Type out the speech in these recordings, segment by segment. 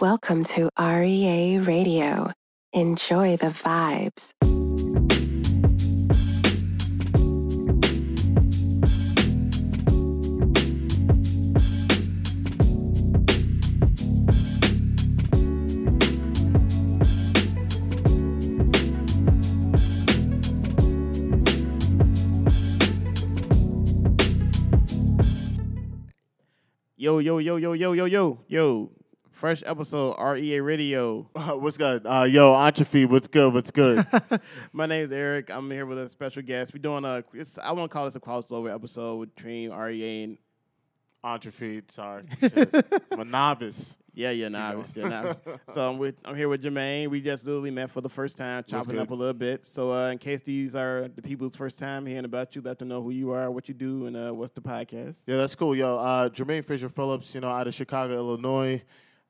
Welcome to REA Radio. Enjoy the vibes. Yo, yo, yo, yo, yo, yo, yo, yo. Fresh episode, REA Radio. what's good? Uh, yo, Entrefeed, what's good? What's good? My name's Eric. I'm here with a special guest. We're doing a, it's- I want to call this a crossover episode between REA and, Entrefeed, sorry. I'm a novice. yeah, yeah, novice, yeah, novice. so I'm with, I'm here with Jermaine. We just literally met for the first time, chopping up a little bit. So uh, in case these are the people's first time hearing about you, let them know who you are, what you do, and uh, what's the podcast. Yeah, that's cool. Yo, uh, Jermaine Fraser Phillips, you know, out of Chicago, Illinois.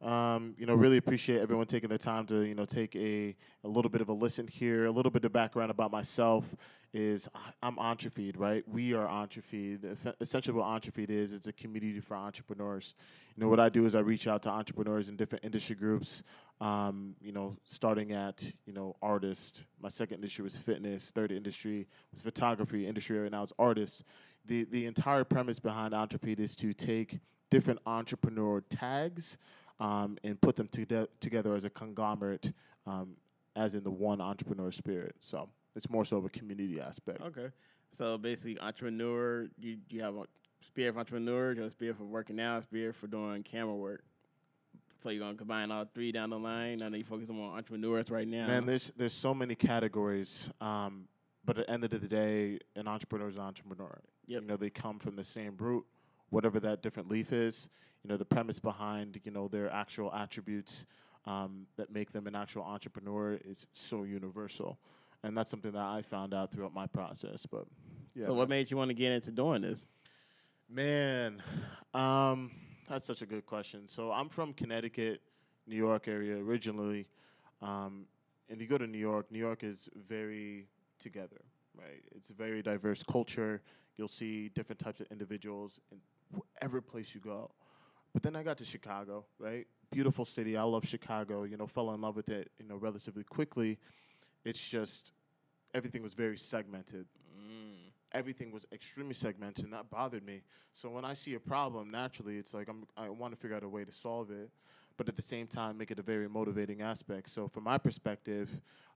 Um, you know, really appreciate everyone taking the time to, you know, take a, a little bit of a listen here. A little bit of background about myself is I'm Entrefeed, right? We are Entrefeed. Essentially, what Entrefeed is, it's a community for entrepreneurs. You know, what I do is I reach out to entrepreneurs in different industry groups. Um, you know, starting at you know artist. My second industry was fitness. Third industry was photography. Industry right now is artist. The the entire premise behind Entrepreneur is to take different entrepreneur tags um, and put them tode- together as a conglomerate, um, as in the one entrepreneur spirit. So it's more so of a community aspect. Okay. So basically, entrepreneur, you, you have a spirit of entrepreneur, you have a spirit for working out, a spirit for doing camera work. So you're gonna combine all three down the line. I know you focus on entrepreneurs right now. Man, there's there's so many categories. Um, but at the end of the day, an entrepreneur is an entrepreneur. Yep. You know, they come from the same root, whatever that different leaf is. You know, the premise behind you know their actual attributes um, that make them an actual entrepreneur is so universal, and that's something that I found out throughout my process. But yeah, so what made you want to get into doing this? Man, um, that's such a good question. So I'm from Connecticut, New York area originally. Um, and you go to New York, New York is very together, right? It's a very diverse culture. You'll see different types of individuals in whatever place you go. But then I got to Chicago, right? Beautiful city. I love Chicago. You know, fell in love with it, you know, relatively quickly. It's just everything was very segmented mm. everything was extremely segmented, and that bothered me. So when I see a problem, naturally, it's like I'm, I want to figure out a way to solve it, but at the same time, make it a very motivating aspect. So from my perspective,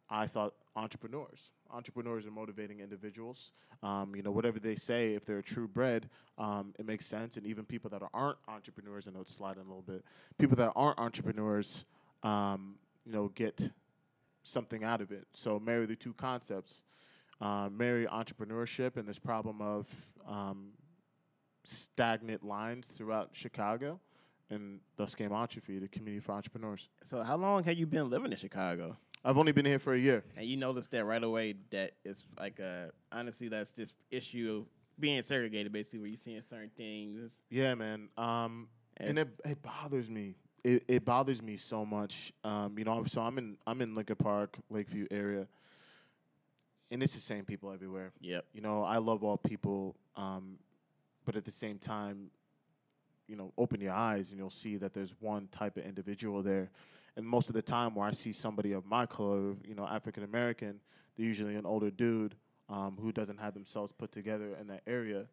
I thought entrepreneurs. Entrepreneurs are motivating individuals. Um, you know, whatever they say, if they're true bred, um, it makes sense. And even people that aren't entrepreneurs, I know it's sliding a little bit. People that aren't entrepreneurs, um, you know, get something out of it. So marry the two concepts uh, marry entrepreneurship and this problem of um, stagnant lines throughout Chicago, and thus came Entrefeed, the community for entrepreneurs. So how long have you been living in Chicago? I've only been here for a year. And you noticed that right away that it's like a honestly that's this issue of being segregated basically where you're seeing certain things. Yeah, man. Um, And- and it, it bothers me. It, it bothers me so much. Um, you know, so I'm in I'm in Lincoln Park, Lakeview area, and it's the same people everywhere. Yep. you know, I love all people, um, but at the same time, you know, open your eyes and you'll see that there's one type of individual there. And most of the time, where I see somebody of my color, you know, African American, they're usually an older dude um, who doesn't have themselves put together in that area.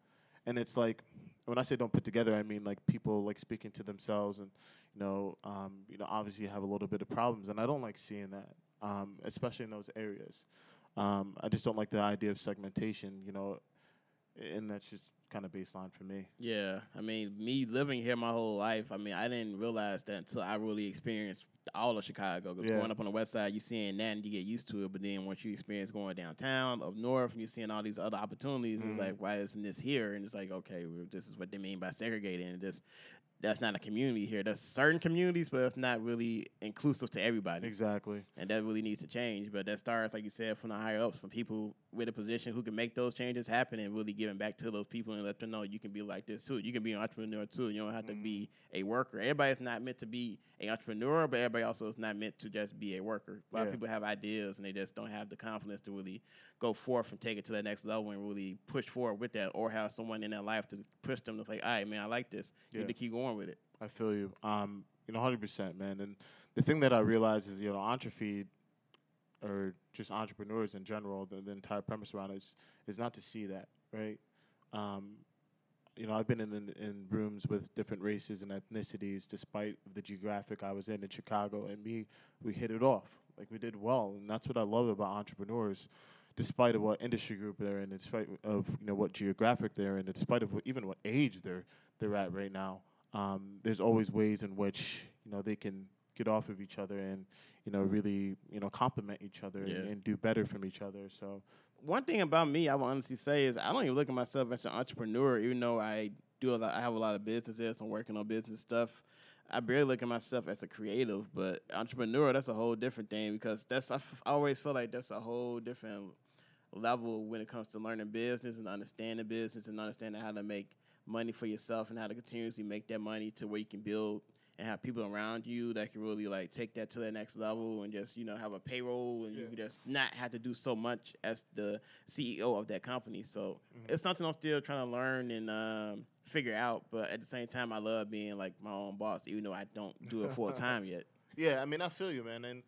And it's like, when I say don't put together, I mean like people like speaking to themselves and, you know, um, you know, obviously have a little bit of problems. And I don't like seeing that, um, especially in those areas. Um, I just don't like the idea of segmentation, you know, and that's just kind of baseline for me. Yeah, I mean, me living here my whole life. I mean, I didn't realize that until I really experienced all of Chicago. Because Yeah. growing up on the west side, you're seeing that and you get used to it. But then once you experience going downtown, up north, and you're seeing all these other opportunities, it's Mhm. like, why isn't this here? And it's like, okay, this is what they mean by segregating. And just that's not a community here. That's certain communities, but it's not really inclusive to everybody. Exactly. And that really needs to change. But that starts, like you said, from the higher ups, from people with a position who can make those changes happen and really giving back to those people and let them know you can be like this too. You can be an entrepreneur too. You don't have to be mm. a worker. Everybody's not meant to be an entrepreneur, but everybody also is not meant to just be a worker. A lot Yeah. of people have ideas and they just don't have the confidence to really go forth and take it to that next level and really push forward with that or have someone in their life to push them to say, all right, man, I like this. You Yeah. need to keep going with it. I feel you. Um, You know, hundred percent, man. And the thing that I realize is, you know, Entrefeed or just entrepreneurs in general, the, the entire premise around it is is not to see that, right? Um, you know, I've been in, in in rooms with different races and ethnicities, despite the geographic I was in in Chicago, and me, we hit it off. Like we did well, and that's what I love about entrepreneurs, despite of what industry group they're in, despite of you know what geographic they're in, despite of what, even what age they're they're at right now. Um, there's always ways in which you know they can get off of each other and you know really you know complement each other Yeah. and, and do better from each other. So One thing about me, I will honestly say is I don't even look at myself as an entrepreneur, even though I do a lot. I have a lot of businesses. I'm working on business stuff. I barely look at myself as a creative, but entrepreneur, that's a whole different thing because that's I, f- I always feel like that's a whole different level when it comes to learning business and understanding business and understanding how to make money for yourself and how to continuously make that money to where you can build and have people around you that can really like take that to the next level and just you know have a payroll and you can just not have to do so much as the CEO of that company. So Mhm. it's something I'm still trying to learn and um, figure out. But at the same time, I love being like my own boss, even though I don't do it full time yet. Yeah, I mean, I feel you, man, and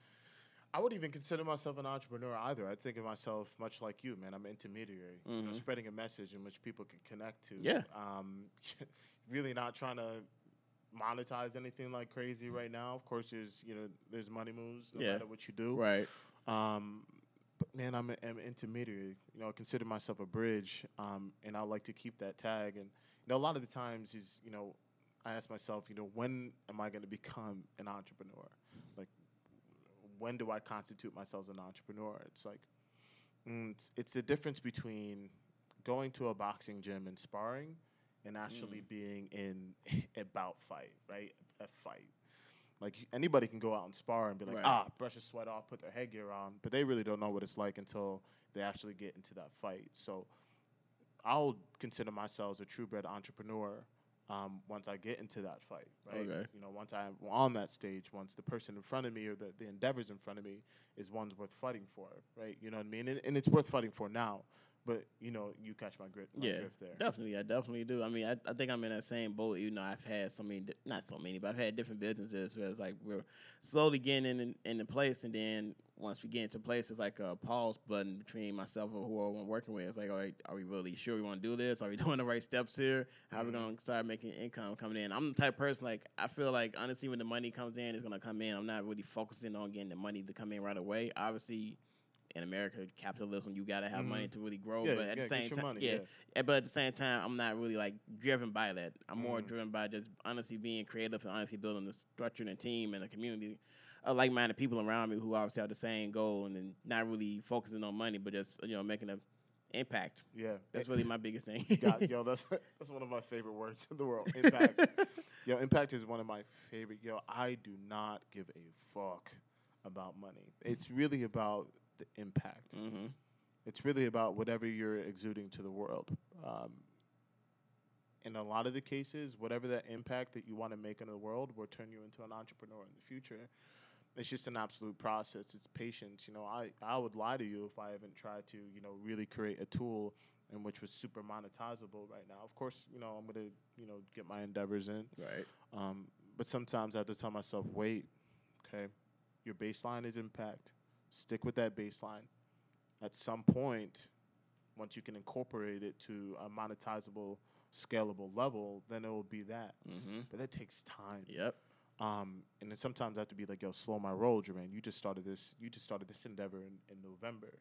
I wouldn't even consider myself an entrepreneur either. I think of myself much like you, man. I'm an intermediary, you know, Mhm. spreading a message in which people can connect to. Yeah. Um, really not trying to monetize anything like crazy right now. Of course, there's you know there's money moves no Yeah. matter what you do. Right. Um, but man, I'm, a, I'm an intermediary. You know, I consider myself a bridge, um, and I like to keep that tag. And you know, a lot of the times is you know, I ask myself, you know, when am I going to become an entrepreneur? When do I constitute myself as an entrepreneur? It's like, mm, it's, it's the difference between going to a boxing gym and sparring, and actually being in a bout fight, right? A fight. Like anybody can go out and spar and be like, Right. ah, brush the sweat off, put their headgear on, but they really don't know what it's like until they actually get into that fight. So I'll consider myself a true bred entrepreneur um, once I get into that fight, right? Okay. You know, once I'm on that stage, once the person in front of me or the, the endeavors in front of me is one's worth fighting for, right? You know what I mean? And, and it's worth fighting for now, but you know, you catch my grit, my Yeah, drift there. Definitely, I definitely do. I mean, I, I think I'm in that same boat. You know, I've had so many, not so many, but I've had different businesses where it's like we're slowly getting in, in, the place, and then once we get into place, it's like a pause button between myself and who I'm working with. It's like, all right, are we really sure we want to do this? Are we doing the right steps here? How are we mm-hmm. gonna start making income coming in? I'm the type of person like I feel like honestly, when the money comes in, it's gonna come in. I'm not really focusing on getting the money to come in right away. Obviously. In America, capitalism, you gotta have money Mhm. to really grow. Yeah, but at the same time, money, yeah, yeah. but at the same time, I'm not really like driven by that. I'm more Mm. driven by just honestly being creative and honestly building the structure and a team and a community of like-minded people around me who obviously have the same goal and then not really focusing on money, but just you know making an impact. Yeah, That's really my biggest thing. God, yo, that's that's one of my favorite words in the world. Impact. yo, impact is one of my favorite. Yo, I do not give a fuck about money. It's really about the impact. hmm It's really about whatever you're exuding to the world. Um, in a lot of the cases, whatever that impact that you want to make in the world will turn you into an entrepreneur in the future. It's just an absolute process. It's patience. You know, I, I would lie to you if I haven't tried to, you know, really create a tool in which was super monetizable right now. Of course, you know, I'm gonna, you know, get my endeavors in. Right. Um, but sometimes I have to tell myself, wait, okay, your baseline is impact. Stick with that baseline. At some point, once you can incorporate it to a monetizable, scalable level, then it will be that. hmm But that takes time. Yep. Um, and then sometimes I have to be like, yo, slow my roll, Jermaine. You just started this. You just started this endeavor in, in November.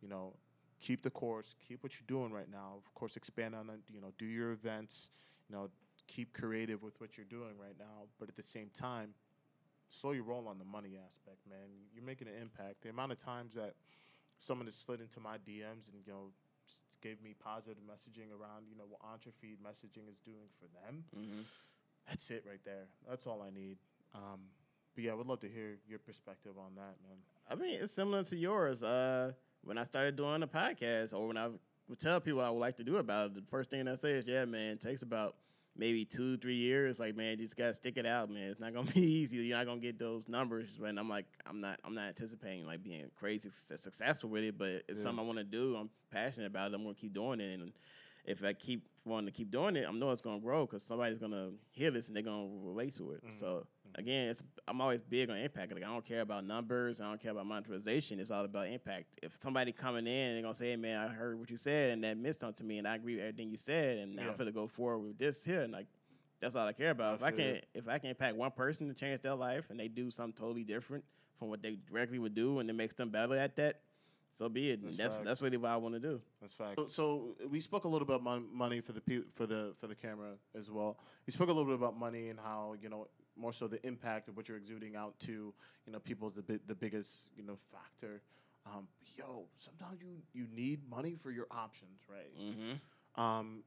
You know, keep the course. Keep what you're doing right now. Of course, expand on it. You know, do your events. You know, keep creative with what you're doing right now. But at the same time, slow your roll on the money aspect, man. You're making an impact. The amount of times that someone has slid into my DMs and you know gave me positive messaging around you know what Entrefeed messaging is doing for them hmm that's it right there. That's all I need. Um, but yeah, I would love to hear your perspective on that, man. I mean, it's similar to yours. Uh, when I started doing the podcast, or when I would tell people I would like to do about it, the first thing I say is, "Yeah, man, it takes about maybe two, three years. Like, man, you just gotta stick it out, man. It's not gonna be easy. You're not gonna get those numbers." And I'm like, I'm not, I'm not anticipating like being crazy successful with it, but it's Yeah. something I want to do. I'm passionate about it. I'm gonna keep doing it, and if I keep wanting to keep doing it, I know it's gonna grow because somebody's gonna hear this and they're gonna relate to it. Mhm. So again, it's I'm always big on impact. Like I don't care about numbers, I don't care about monetization. It's all about impact. If somebody coming in and they're gonna say, hey, "Man, I heard what you said and that meant something to me, and I agree with everything you said, and now Yeah. I'm gonna go forward with this here," and like that's all I care about. I if I can you. if I can impact one person to change their life and they do something totally different from what they directly would do, and it makes them better at that, so be it. That's That's facts. that's really what I want to do. That's fact. So, so we spoke a little bit about mon- money for the pe- for the for the camera as well. We spoke a little bit about money and how you know more so the impact of what you're exuding out to you know people's the bi- the biggest you know factor. Um, yo, sometimes you you need money for your options, right? Mm-hmm. Um,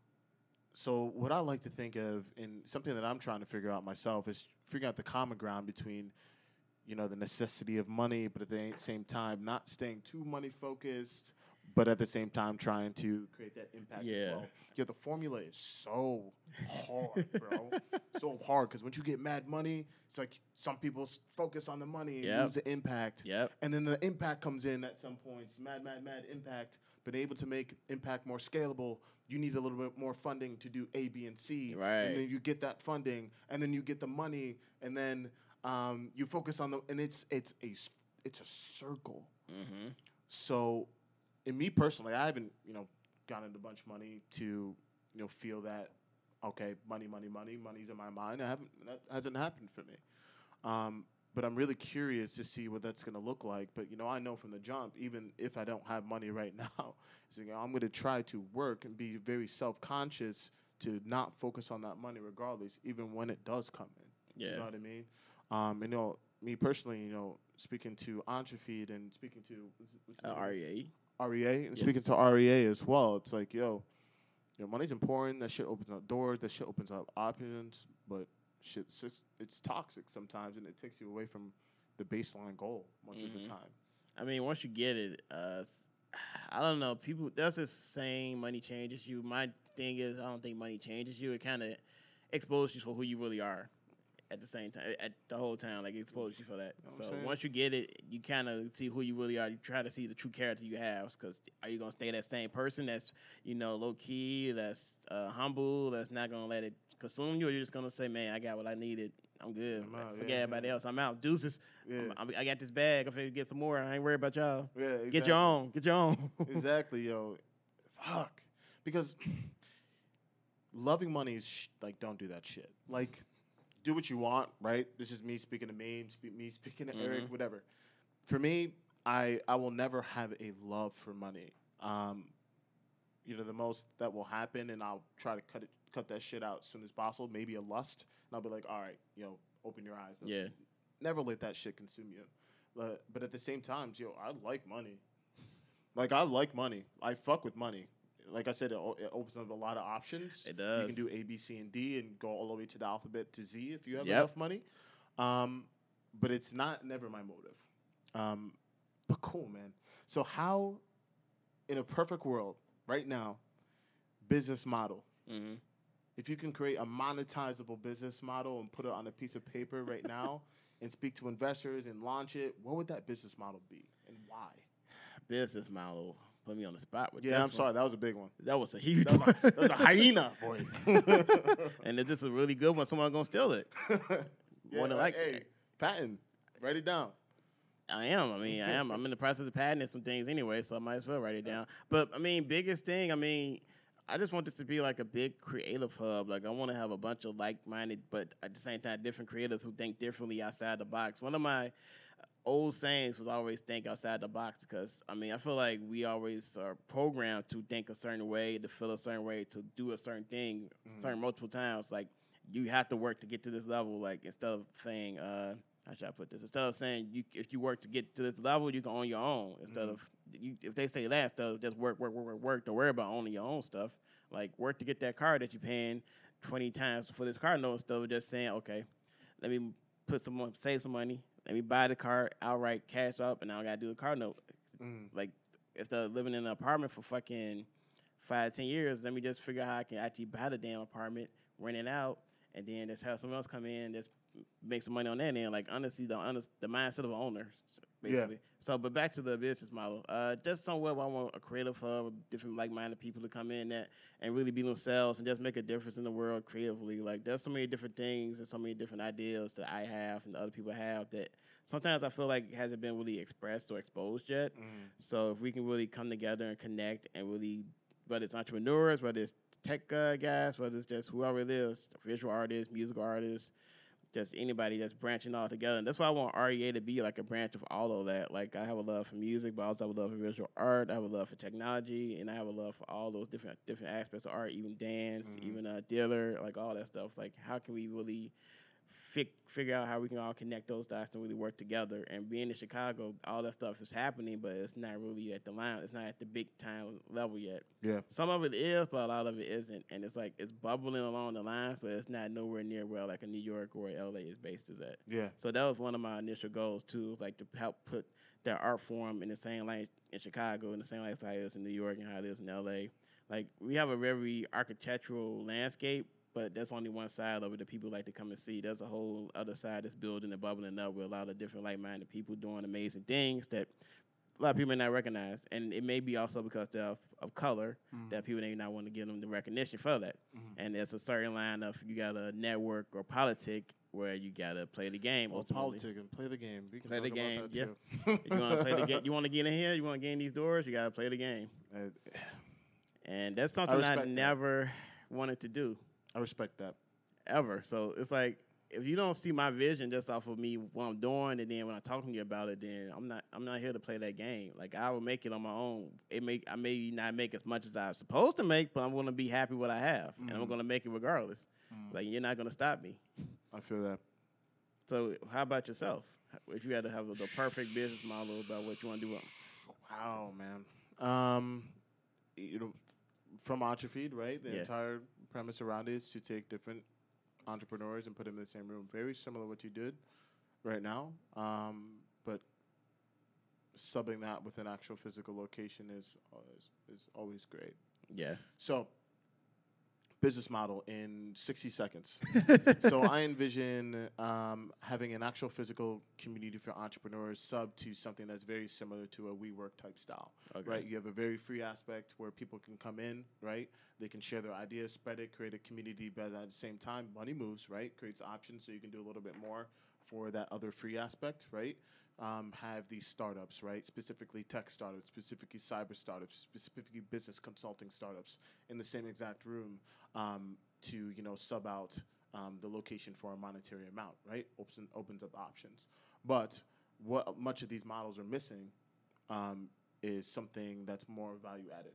so what I like to think of, and something that I'm trying to figure out myself, is figuring out the common ground between, you know, the necessity of money, but at the same time not staying too money focused, but at the same time trying to create that impact Yeah. as well. Yeah, the formula is so hard, bro. so hard because once you get mad money, it's like some people focus on the money and Yep. lose the impact. Yep. And then the impact comes in at some points. Mad, mad, mad impact. But able to make impact more scalable, you need a little bit more funding to do A, B, and C. Right. And then you get that funding, and then you get the money, and then um, you focus on the. And it's it's a it's a circle. Mm-hmm. So, in me personally, I haven't you know gotten a bunch of money to you know feel that okay, money, money, money, money's in my mind. I haven't that hasn't happened for me. Um, but I'm really curious to see what that's going to look like. But you know, I know from the jump, even if I don't have money right now, it's like, I'm going to try to work and be very self-conscious to not focus on that money, regardless, even when it does come in. Yeah. You know what I mean? Um, you know, me personally, you know, speaking to Entrefeed and speaking to what's, Uh. REA. REA and speaking to REA as well. It's like, yo, you know, money's important. That shit opens up doors. That shit opens up options. But shit, it's, just- it's toxic sometimes, and it takes you away from the baseline goal much of the Mhm. time. I mean, once you get it, uh, I don't know. People, that's this saying, money changes you. My thing is, I don't think money changes you. It kind of exposes you for who you really are at the same time, at the whole time. Like, it exposes you for that. Know so once you get it, you kind of see who you really are. You try to see the true character you have. Because are you going to stay that same person that's, you know, low key, that's uh, humble, that's not going to let it consume you? Or you're just going to say, man, I got what I needed. I'm good. I'm out, Forget yeah, everybody yeah. else. I'm out. Deuces. Yeah, I'm, I'm, I got this bag. I'm finna get some more. I ain't worried about y'all. yeah. Exactly. Get your own. Get your own. exactly, yo. Fuck. Because loving money is sh- like, don't do that shit. Like, do what you want, right? This is me speaking to me, me speaking to Eric, Mhm. whatever. For me, I I will never have a love for money. Um, you know, the most that will happen, and I'll try to cut it, cut that shit out as soon as possible. Maybe a lust, and I'll be like, all right, you know, open your eyes. yeah. never let that shit consume you. But but at the same time, yo, I like money. Like I like money. I fuck with money. Like I said, it, o- it opens up a lot of options. It does. You can do A, B, C, and D, and go all the way to the alphabet to Z if you have Yep. enough money. Um, but it's not never my motive. Um, but cool, man. So how, in a perfect world, right now, business model. hmm If you can create a monetizable business model and put it on a piece of paper right now and speak to investors and launch it, what would that business model be and why? Business model. Put me on the spot with Yeah, I'm one. sorry, that was a big one. That was a huge That was one. a, that was a hyena, boy. and it's just a really good one. Someone gonna steal it. yeah, Wanna like hey, patent, write it down. I am. I mean, I am. I'm in the process of patenting some things anyway, so I might as well write it down. But I mean, biggest thing. I mean, I just want this to be like a big creative hub. Like I want to have a bunch of like-minded, but at the same time, different creators who think differently outside the box. One of my old sayings was always think outside the box because I mean I feel like we always are programmed to think a certain way, to feel a certain way, to do a certain thing, Mhm. certain multiple times. Like you have to work to get to this level. Like instead of saying, uh, how should I put this? Instead of saying you if you work to get to this level, you can own your own. Instead Mhm. of you, if they say that instead of just work, work, work, work, work, don't worry about owning your own stuff. Like work to get that car that you're paying twenty times for this car note instead of just saying, okay, let me put some save some money. Let me buy the car outright, cash up, and now I gotta do the car note. Mm. Like if they're living in an apartment for fucking five, ten years, let me just figure out how I can actually buy the damn apartment, rent it out, and then just have someone else come in just make some money on that end. Like honestly, the honest, the mindset of an owner Yeah. basically. So, but back to the business model. Uh, just somewhere where I want a creative hub, different like-minded people to come in that and really be themselves and just make a difference in the world creatively. Like, there's so many different things and so many different ideas that I have and other people have that sometimes I feel like hasn't been really expressed or exposed yet. So, if we can really come together and connect and really, whether it's entrepreneurs, whether it's tech uh, guys, whether it's just whoever it is, visual artists, musical artists, just anybody that's branching all together. And that's why I want REA to be like a branch of all of that. Like I have a love for music, but I also have a love for visual art. I have a love for technology, and I have a love for all those different different aspects of art, even dance, Mhm. even uh, dealer, like all that stuff. Like how can we really fi- figure out how we can all connect those dots and really work together? And being in Chicago, all that stuff is happening, but it's not really at the line. It's not at the big time level yet. Yeah. Some of it is, but a lot of it isn't. And it's like it's bubbling along the lines, but it's not nowhere near where like a New York or LA is based is at. Yeah. So that was one of my initial goals too, was like to help put that art form in the same lane in Chicago, in the same lifestyle it is in New York and how it is in LA. Like we have a very architectural landscape, but that's only one side of it that people like to come and see. There's a whole other side that's building and bubbling up with a lot of different like-minded people doing amazing things that a lot of people may not recognize, and it may be also because they're of, of color Mm. that people may not want to give them the recognition for that. Mhm. And there's a certain line of you got to network or politic where you got to play the game. Well, ultimately. politic and play the game. We can Play the game, yeah. You want to play the game, you want to get in here, you want to gain these doors, you got to play the game. Uh, And that's something I, that. never wanted to do I respect that. ever. So it's like if you don't see my vision just off of me what I'm doing, and then when I'm talking to you about it, then I'm not I'm not here to play that game. Like I will make it on my own. It make I may not make as much as I'm supposed to make, but I'm gonna be happy with what I have, and I'm Mhm. gonna make it regardless. Like you're not gonna stop me. I feel that. So how about yourself? If you had to have the perfect business model about what you want to do, Wow, man. Um, you know, from Entrefeed, right? The Yeah. entire premise around it is to take different entrepreneurs and put them in the same room. Very similar to what you did right now, um, but subbing that with an actual physical location is is, is always great. yeah. So, business model in 60 seconds. so I envision um, having an actual physical community for entrepreneurs sub to something that's very similar to a WeWork type style, Okay. right? You have a very free aspect where people can come in, right? They can share their ideas, spread it, create a community, but at the same time, money moves, right? Creates options so you can do a little bit more for that other free aspect, right? Um, have these startups, right? Specifically tech startups, specifically cyber startups, specifically business consulting startups in the same exact room um, to you know sub out um, the location for a monetary amount, right? Opens opens up options. But what much of these models are missing um, is something that's more value added.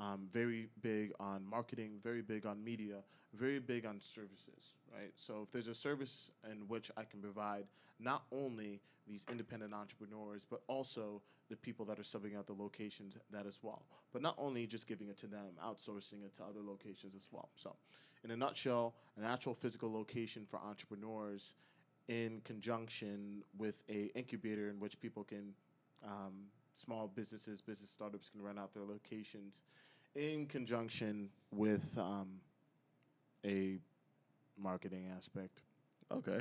Um, very big on marketing, very big on media, very big on services, right? So if there's a service in which I can provide not only these independent entrepreneurs, but also the people that are subbing out the locations that as well. But not only just giving it to them, outsourcing it to other locations as well. So, in a nutshell, an actual physical location for entrepreneurs in conjunction with a incubator in which people can um, small businesses business startups can run out their locations in conjunction with um, a marketing aspect Okay.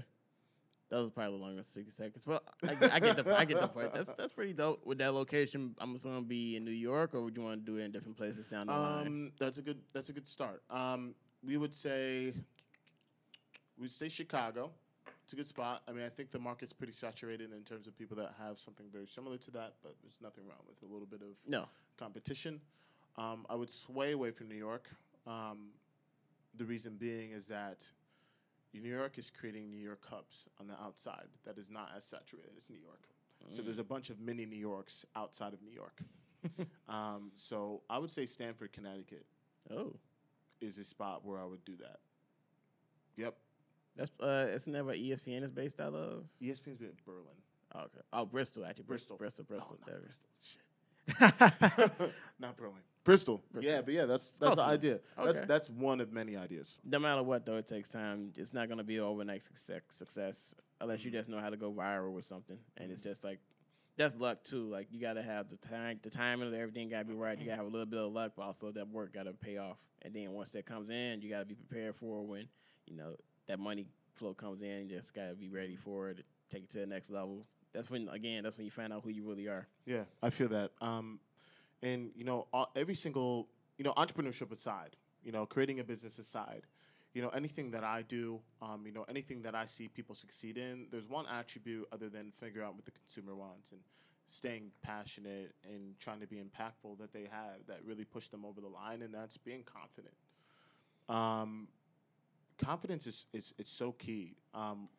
That was probably longer than sixty seconds. but I, get- I get the I get the point. That's that's pretty dope. With that location I'm assuming be in New York, or would you want to do it in different places down the line? um, that's a good that's a good start um, we would say we'd say chicago it's a good spot i mean i think the market's pretty saturated in terms of people that have something very similar to that but there's nothing wrong with a little bit of No. competition. Um, I would sway away from New York. Um, the reason being is that New York is creating New York hubs on the outside that is not as saturated as New York. So there's a bunch of mini New Yorks outside of New York. um, so I would say Stamford, Connecticut Oh, is a spot where I would do that. Yep. that's uh, isn't that where ESPN is based out of? ESPN's been in Berlin. Oh, okay. Oh, Bristol actually. Bristol. Bristol. Bristol. Not Bristol. Shit. Bristol. not Berlin. Bristol. Bristol. Yeah, but yeah, that's Close that's the enough. idea. That's Okay. that's one of many ideas. no matter what, though, it takes time. It's not going to be overnight success, success unless you just know how to go viral with something. And it's just like that's luck too. Like you got to have the time, the timing of everything got to be right. You got to have a little bit of luck, but also that work got to pay off. And then once that comes in, you got to be prepared for when you know that money flow comes in. You just got to be ready for it. Take it to the next level. that's when again that's when you find out who you really are. Yeah, I feel that. Um, and you know, all, every single you know, entrepreneurship aside, you know, creating a business aside, you know, anything that I do, um, you know, anything that I see people succeed in, there's one attribute other than figure out what the consumer wants and staying passionate and trying to be impactful that they have that really push them over the line, and that's being confident. Um, confidence is, is it's so key. Um,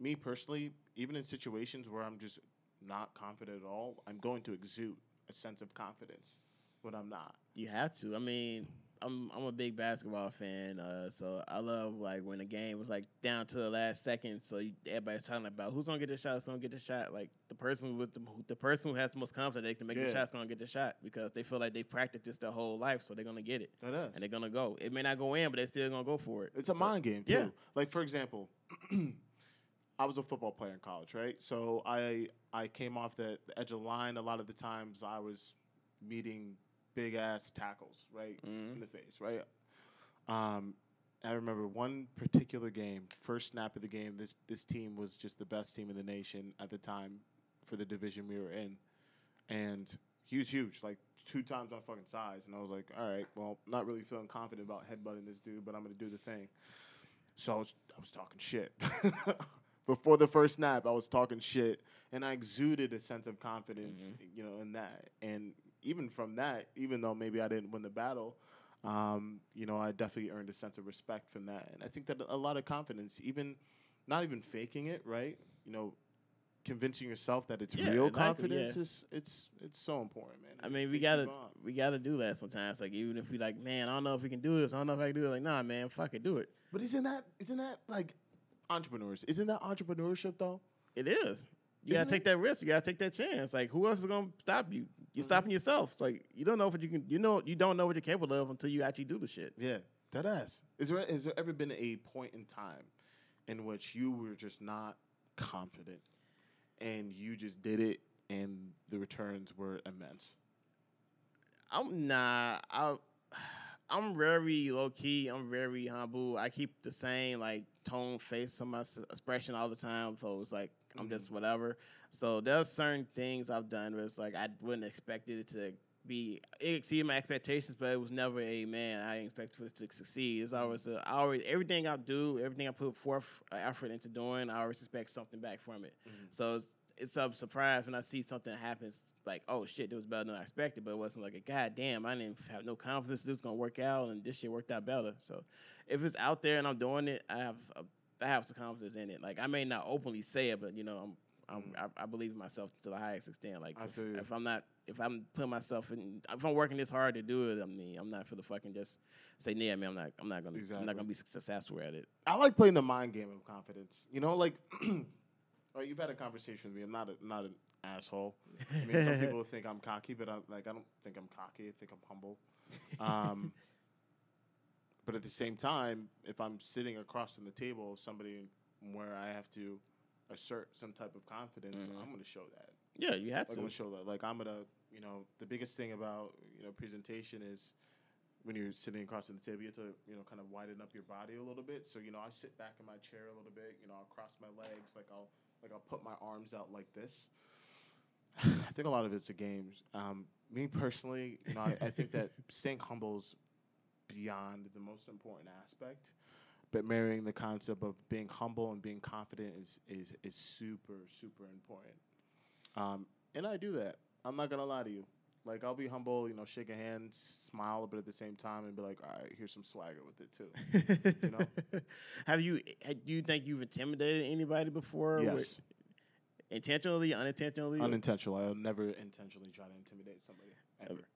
me personally, even in situations where I'm just not confident at all, I'm going to exude a sense of confidence when I'm not. You have to. I mean, I'm I'm a big basketball fan, uh, so I love like when the game was like down to the last second. So you, everybody's talking about who's gonna get the shot, who's gonna get the shot. Like the person with the the person who has the most confidence they can make Yeah. the shot's gonna get the shot because they feel like they practiced this their whole life, so they're gonna get it That is. and they're gonna go. It may not go in, but they're still gonna go for it. It's a mind game too. yeah. Like for example, I was a football player in college, right? So I I came off the, the edge of the line. A lot of the times I was meeting big ass tackles, right Mhm. in the face, right. Um, I remember one particular game, first snap of the game. This this team was just the best team in the nation at the time for the division we were in, and he was huge, like two times my fucking size. And I was like, all right, well, not really feeling confident about headbutting this dude, but I'm gonna do the thing. So I was I was talking shit. Before the first snap, I was talking shit, and I exuded a sense of confidence, you know, in that. And even from that, even though maybe I didn't win the battle, um, you know, I definitely earned a sense of respect from that. And I think that a lot of confidence, even not even faking it, right? You know, convincing yourself that it's Yeah, real exactly, confidence yeah. is it's it's so important, man. I mean, we gotta we gotta do that sometimes. Like even if we like, man, I don't know if we can do this. I don't know if I can do it. Like, nah, man, fuck it, do it. But isn't that isn't that like entrepreneurs? Isn't that entrepreneurship though? It is. You Isn't gotta take that risk. You gotta take that chance. Like, who else is gonna stop you? You're Mhm. stopping yourself. It's like you don't know what you can. You know, you don't know what you're capable of until you actually do the shit. Yeah, dead ass. Is there has there ever been a point in time in which you were just not confident and you just did it and the returns were immense? I'm nah. I, I'm very low key. I'm very humble. I keep the same like tone, face on my expression all the time. So it's like I'm just whatever. So there's certain things I've done where it's like I wouldn't expect it to be it exceeded my expectations, but it was never a man. I didn't expect for this to succeed. It's always a, I always everything I do, everything I put forth uh, effort into doing, I always expect something back from it. Mhm. So it's a surprise when I see something happens like, oh shit, it was better than I expected, but it wasn't like a god damn, I didn't have no confidence this was gonna work out and this shit worked out better. So if it's out there and I'm doing it, I have a, I have some confidence in it. Like I may not openly say it, but you know, I'm, I'm mm. I, I believe in myself to the highest extent. Like if, if I'm not if I'm putting myself in if I'm working this hard to do it, I mean I'm not for the fucking just say, yeah, man, I'm not I'm not gonna I'm not gonna be successful at it. I like playing the mind game of confidence. You know, like, right, you've had a conversation with me. I'm not a, not an asshole. I mean, some people think I'm cocky, but I'm like I don't think I'm cocky. I think I'm humble. Um, but at the same time, if I'm sitting across from the table of somebody where I have to assert some type of confidence, Mhm. I'm going to show that. Yeah, you have Like, I'm to. going to show that. Like I'm gonna, you know, the biggest thing about you know presentation is when you're sitting across from the table, you have to, you know, kind of widen up your body a little bit. So you know, I sit back in my chair a little bit. You know, I'll cross my legs, like I'll like I'll put my arms out like this. I think a lot of it's the games. Um, me personally, you know, I, I think that staying humble is beyond the most important aspect. But marrying the concept of being humble and being confident is is is super super important. Um, and I do that. I'm not gonna lie to you. Like I'll be humble, you know, shake a hand, smile, but at the same time, and be like, all right, here's some swagger with it too. you know? have you? Do you think you've intimidated anybody before? with- yes, intentionally, unintentionally. unintentional. I'll never intentionally try to intimidate somebody ever.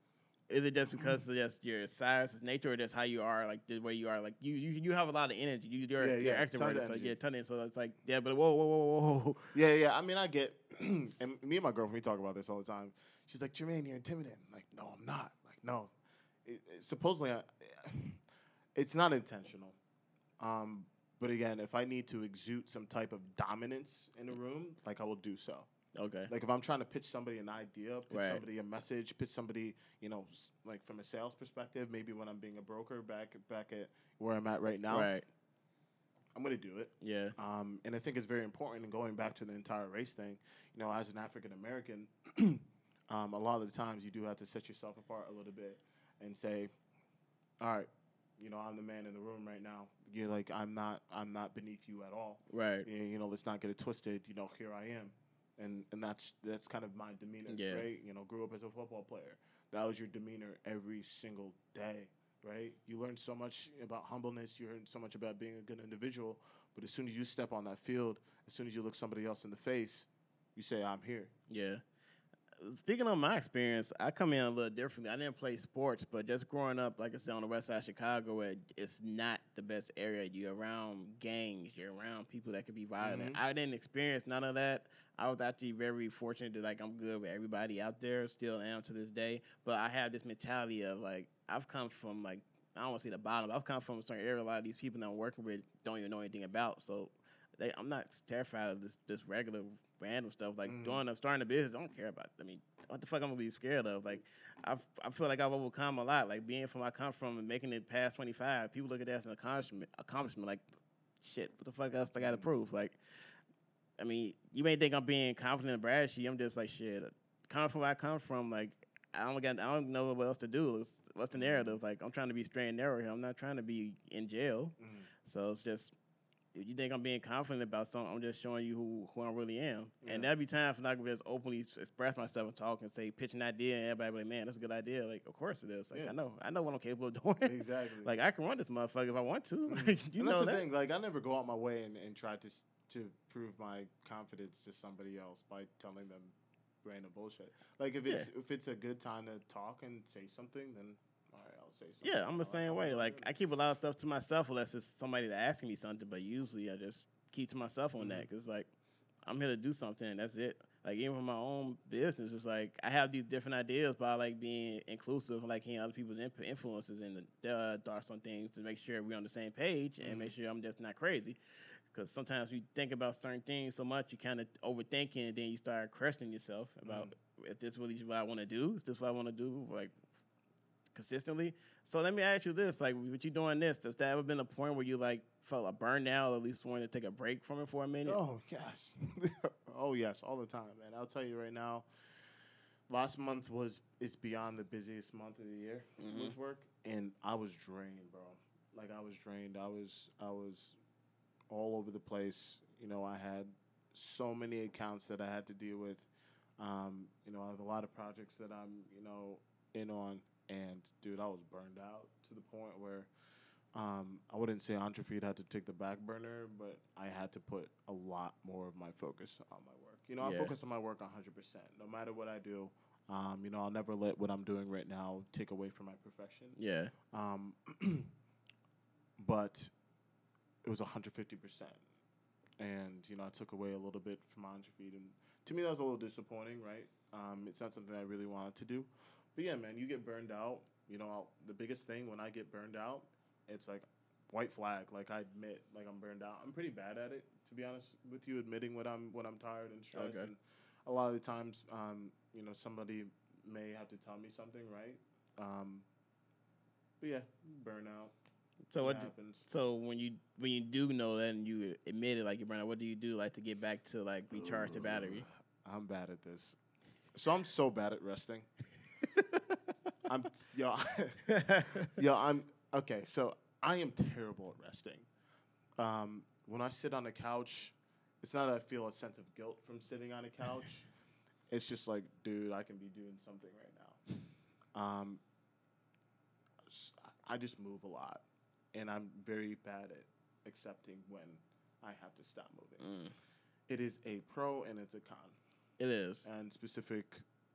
Is it just because of just your size, nature, or just how you are, like the way you are? Like you, you, you have a lot of energy. You, you're, Yeah, you're yeah, tons of extroverted, so yeah, ton of. So it's like, yeah, but whoa, whoa, whoa, whoa, whoa. Yeah, yeah. I mean, I get, and me and my girlfriend, we talk about this all the time. She's like, Jermaine, you're intimidating. I'm like, no, I'm not. Like, no. It, it- supposedly, I, it's not intentional. Um, but again, if I need to exude some type of dominance in a room, like I will do so. Okay. Like if I'm trying to pitch somebody an idea, pitch Right. somebody a message, pitch somebody, you know, like from a sales perspective, maybe when I'm being a broker back back at where I'm at right now, Right. I'm going to do it. Yeah. Um, and I think it's very important. And going back to the entire race thing, you know, as an African American, um, a lot of the times you do have to set yourself apart a little bit and say, all right, you know, I'm the man in the room right now. You're like, I'm not, I'm not beneath you at all. Right. Y- You know, let's not get it twisted. You know, here I am, and and that's that's kind of my demeanor, Yeah. right? You know, grew up as a football player. That was your demeanor every single day, right? You learned so much about humbleness. You learned so much about being a good individual. But as soon as you step on that field, as soon as you look somebody else in the face, you say, "I'm here." Yeah. Speaking of my experience, I come in a little differently. I didn't play sports, but just growing up, like I said, on the west side of Chicago, it, it's not the best area. You're around gangs, you're around people that could be violent. Mhm. I didn't experience none of that. I was actually very fortunate that like I'm good with everybody out there, still am to this day. But I have this mentality of like I've come from like I don't want to say the bottom. but I've come from a certain area. A lot of these people that I'm working with don't even know anything about. So they, I'm not terrified of this this regular random stuff like Mm. doing starting a business. I don't care about. I mean, what the fuck I'm gonna be scared of? Like, I I feel like I've overcome a lot. Like being from where I come from and making it past 25, people look at that as an accomplishment. Accomplishment. Like, shit. What the fuck else I got to Mm. prove? Like, I mean, you may think I'm being confident and brashy. I'm just like shit. Coming from where I come from, like. I don't got. I don't know what else to do. It's- what's the narrative? Like I'm trying to be straight and narrow here. I'm not trying to be in jail. So it's just if you think I'm being confident about something, I'm just showing you who, who I really am. Yeah. And there'll be time for I can just openly express myself and talk and say, pitch an idea, and everybody be like, man, that's a good idea. Like, of course it is. Like, Yeah. I know, I know what I'm capable of doing. Exactly. like, I can run this motherfucker if I want to. Mm-hmm. Like, you and know that's the that. thing. Like, I never go out my way and, and try to to prove my confidence to somebody else by telling them random bullshit. Like, if it's if it's a good time to talk and say something, then all right, I'll say something. Yeah, I'm the same way. Like. I keep a lot of stuff to myself unless it's somebody that asking me something. But usually, I just keep to myself on that mm-hmm. 'cause that because, like, I'm here to do something, and that's it. Like, even for my own business, it's like I have these different ideas, but I like being inclusive, like hearing other people's input, influences and the uh, thoughts on things to make sure we're on the same page and mm-hmm. make sure I'm just not crazy. Because sometimes you think about certain things so much, you kind of overthinking, and then you start questioning yourself about mm-hmm. if this really is what I want to do. Is this what I want to do? Like consistently. So let me ask you this: like, with you doing this, has there ever been a point where you like felt a burnout, or at least wanted to take a break from it for a minute? Oh yes, oh yes, all the time, man. I'll tell you right now. Last month was it's beyond the busiest month of the year Mhm. with work, and I was drained, bro. Like I was drained. I was I was all over the place. You know, I had so many accounts that I had to deal with. Um, you know, I have a lot of projects that I'm you know in on, and dude, I was burned out to the point where um, I wouldn't say Entrefeed had to take the back burner, but I had to put a lot more of my focus on my work. You know, I focus on my work 100%. No matter what I do, um, you know, I'll never let what I'm doing right now take away from my profession. Yeah, Um, but it was 150%. And, you know, I took away a little bit from Entrefeed. And to me, that was a little disappointing, right? Um, it's not something I really wanted to do. But yeah, man, you get burned out. You know, I'll, the biggest thing when I get burned out, it's like white flag. Like I admit, like I'm burned out. I'm pretty bad at it, to be honest with you, admitting when I'm when I'm tired and stressed. Okay. And a lot of the times, um, you know, somebody may have to tell me something, right? Um, but yeah, burnout. So what? Do, happens? so when you when you do know that and you admit it, like you're burnout, what do you do like to get back to like recharge the battery? I'm bad at this. So I'm so bad at resting. I'm yo, yo. I'm okay. So I am terrible at resting. Um, when I sit on a couch, it's not that I feel a sense of guilt from sitting on a couch. it's just like, dude, I can be doing something right now. Um, I just move a lot, and I'm very bad at accepting when I have to stop moving. Mm, It is a pro and it's a con it is. and specific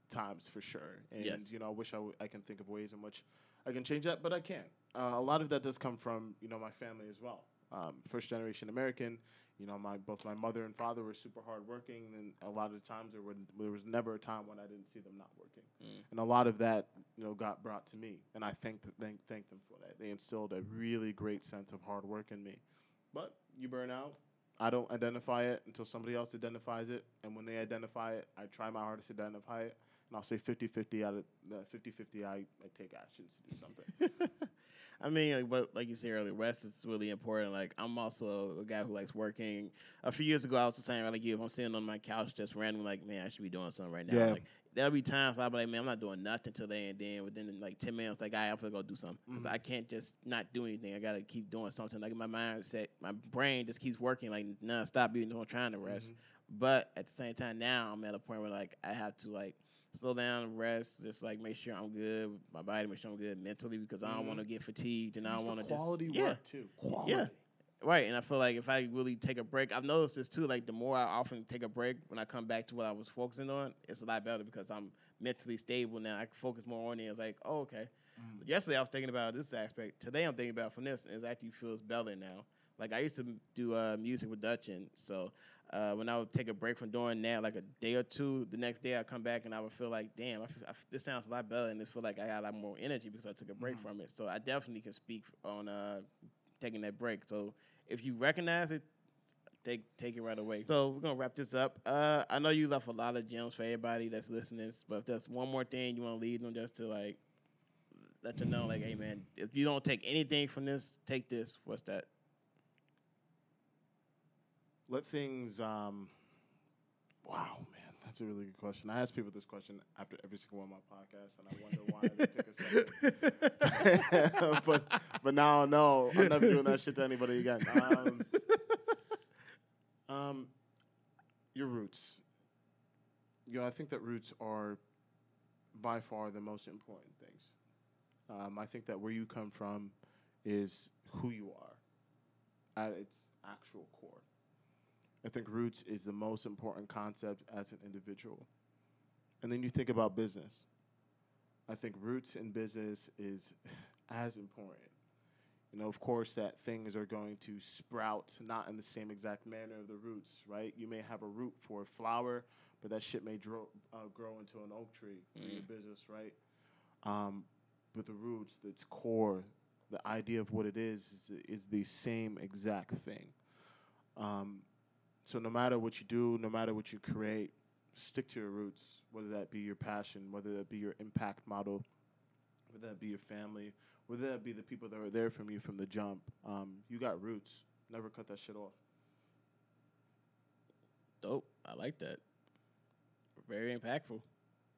times for sure. And Yes. you know, I wish I, w- I can think of ways in which I can change that, but I can't. Uh, a lot of that does come from you know my family as well. Um, first generation American. You know, my both my mother and father were super hardworking, and a lot of the times there were there was never a time when I didn't see them not working. Mm. And a lot of that you know got brought to me, and I thank thank thank them for that. They instilled a really great sense of hard work in me. But you burn out, I don't identify it until somebody else identifies it. And when they identify it, I try my hardest to identify it. And I'll say 50 50 out of the 50 50, I, I take actions to do something. I mean, like, but like you said earlier, rest is really important. Like, I'm also a guy who likes working. A few years ago, I was just saying, like, you, if I'm sitting on my couch just randomly, like, man, I should be doing something right now. Yeah. Like, there'll be times I'll be like, man, I'm not doing nothing today, and then within like 10 minutes, like, I have to go do something. Mhm. I can't just not do anything. I gotta keep doing something. Like my mindset, my brain just keeps working like nonstop, even though I'm trying to rest. But at the same time, now I'm at a point where like I have to like slow down, rest, just like make sure I'm good, with my body, make sure I'm good mentally because I don't want to get fatigued and I don't want to quality just, yeah, work too. Quality. Right, and I feel like if I really take a break, I've noticed this too. Like the more I often take a break, when I come back to what I was focusing on, it's a lot better because I'm mentally stable now. I can focus more on it. It's like, oh, okay. Mm. Yesterday I was thinking about this aspect. Today I'm thinking about from this, and it actually feels better now. Like I used to do uh, music production, so uh, when I would take a break from doing that, like a day or two, the next day I come back and I would feel like, damn, I f- I this sounds a lot better, and it feel like I got a lot more energy because I took a break Mhm. from it. So I definitely can speak on uh, taking that break. So if you recognize it, take take it right away. So we're gonna wrap this up. Uh, I know you left a lot of gems for everybody that's listening, but if there's one more thing you want to leave them just to like let them know, like, hey man, if you don't take anything from this, take this. What's that? Let things. Um, wow, man, that's a really good question. I ask people this question after every single one of my podcasts, and I wonder why they take a second. but but now know I'm never doing that shit to anybody again. Um, um, your roots. You know, I think that roots are by far the most important things. Um, I think that where you come from is who you are at its actual core. I think roots is the most important concept as an individual. And then you think about business. I think roots in business is as important. You know, of course, that things are going to sprout not in the same exact manner of the roots, right? You may have a root for a flower, but that shit may dro- uh, grow into an oak tree for your business, right? Um, but the roots, its core, the idea of what it is, is, is the same exact thing. Um, so no matter what you do, no matter what you create, stick to your roots. Whether that be your passion, whether that be your impact model, whether that be your family, whether that be the people that were there from you from the jump. Um, you got roots. Never cut that shit off. Dope. I like that. Very impactful.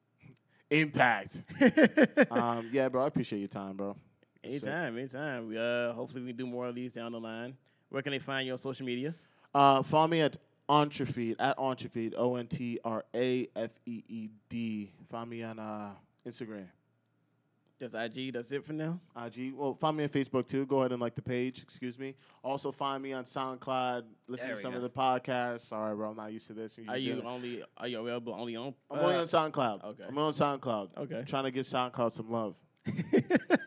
Impact. um, yeah, bro. I appreciate your time, bro. Anytime, anytime. We, uh, hopefully we can do more of these down the line. Where can they find you on social media? Uh, follow me at Ontrafeed at Ontrafeed O N T R A F E E D. Find me on uh, Instagram. Just IG. That's it for now. IG. Well, find me on Facebook too. Go ahead and like the page. Excuse me. Also find me on SoundCloud. Listen There to some of the podcasts. Sorry, bro. I'm not used to this. I'm Are you doing only? Are you available only on? I'm only uh, on SoundCloud. okay. I'm on SoundCloud. Okay. trying to give SoundCloud some love.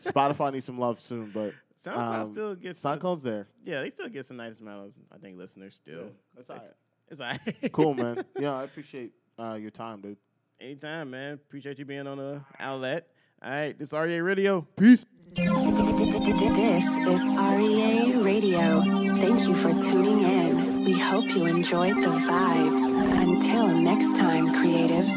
Spotify needs some love soon, but SoundCloud um, still gets. SoundCloud's there. yeah, they still get some nice amount of I think listeners still. that's Like, all right. It's all right. Cool, man. Yeah, I appreciate uh, your time, dude. Anytime, man. Appreciate you being on the outlet. All right, this is REA Radio. Peace. This is REA Radio. Thank you for tuning in. We hope you enjoyed the vibes. Until next time, creatives.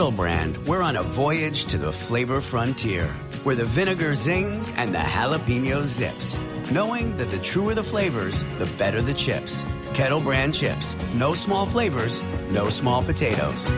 Kettle Brand, we're on a voyage to the flavor frontier, where the vinegar zings and the jalapeno zips. Knowing that the truer the flavors, the better the chips. Kettle Brand chips. No small flavors, no small potatoes.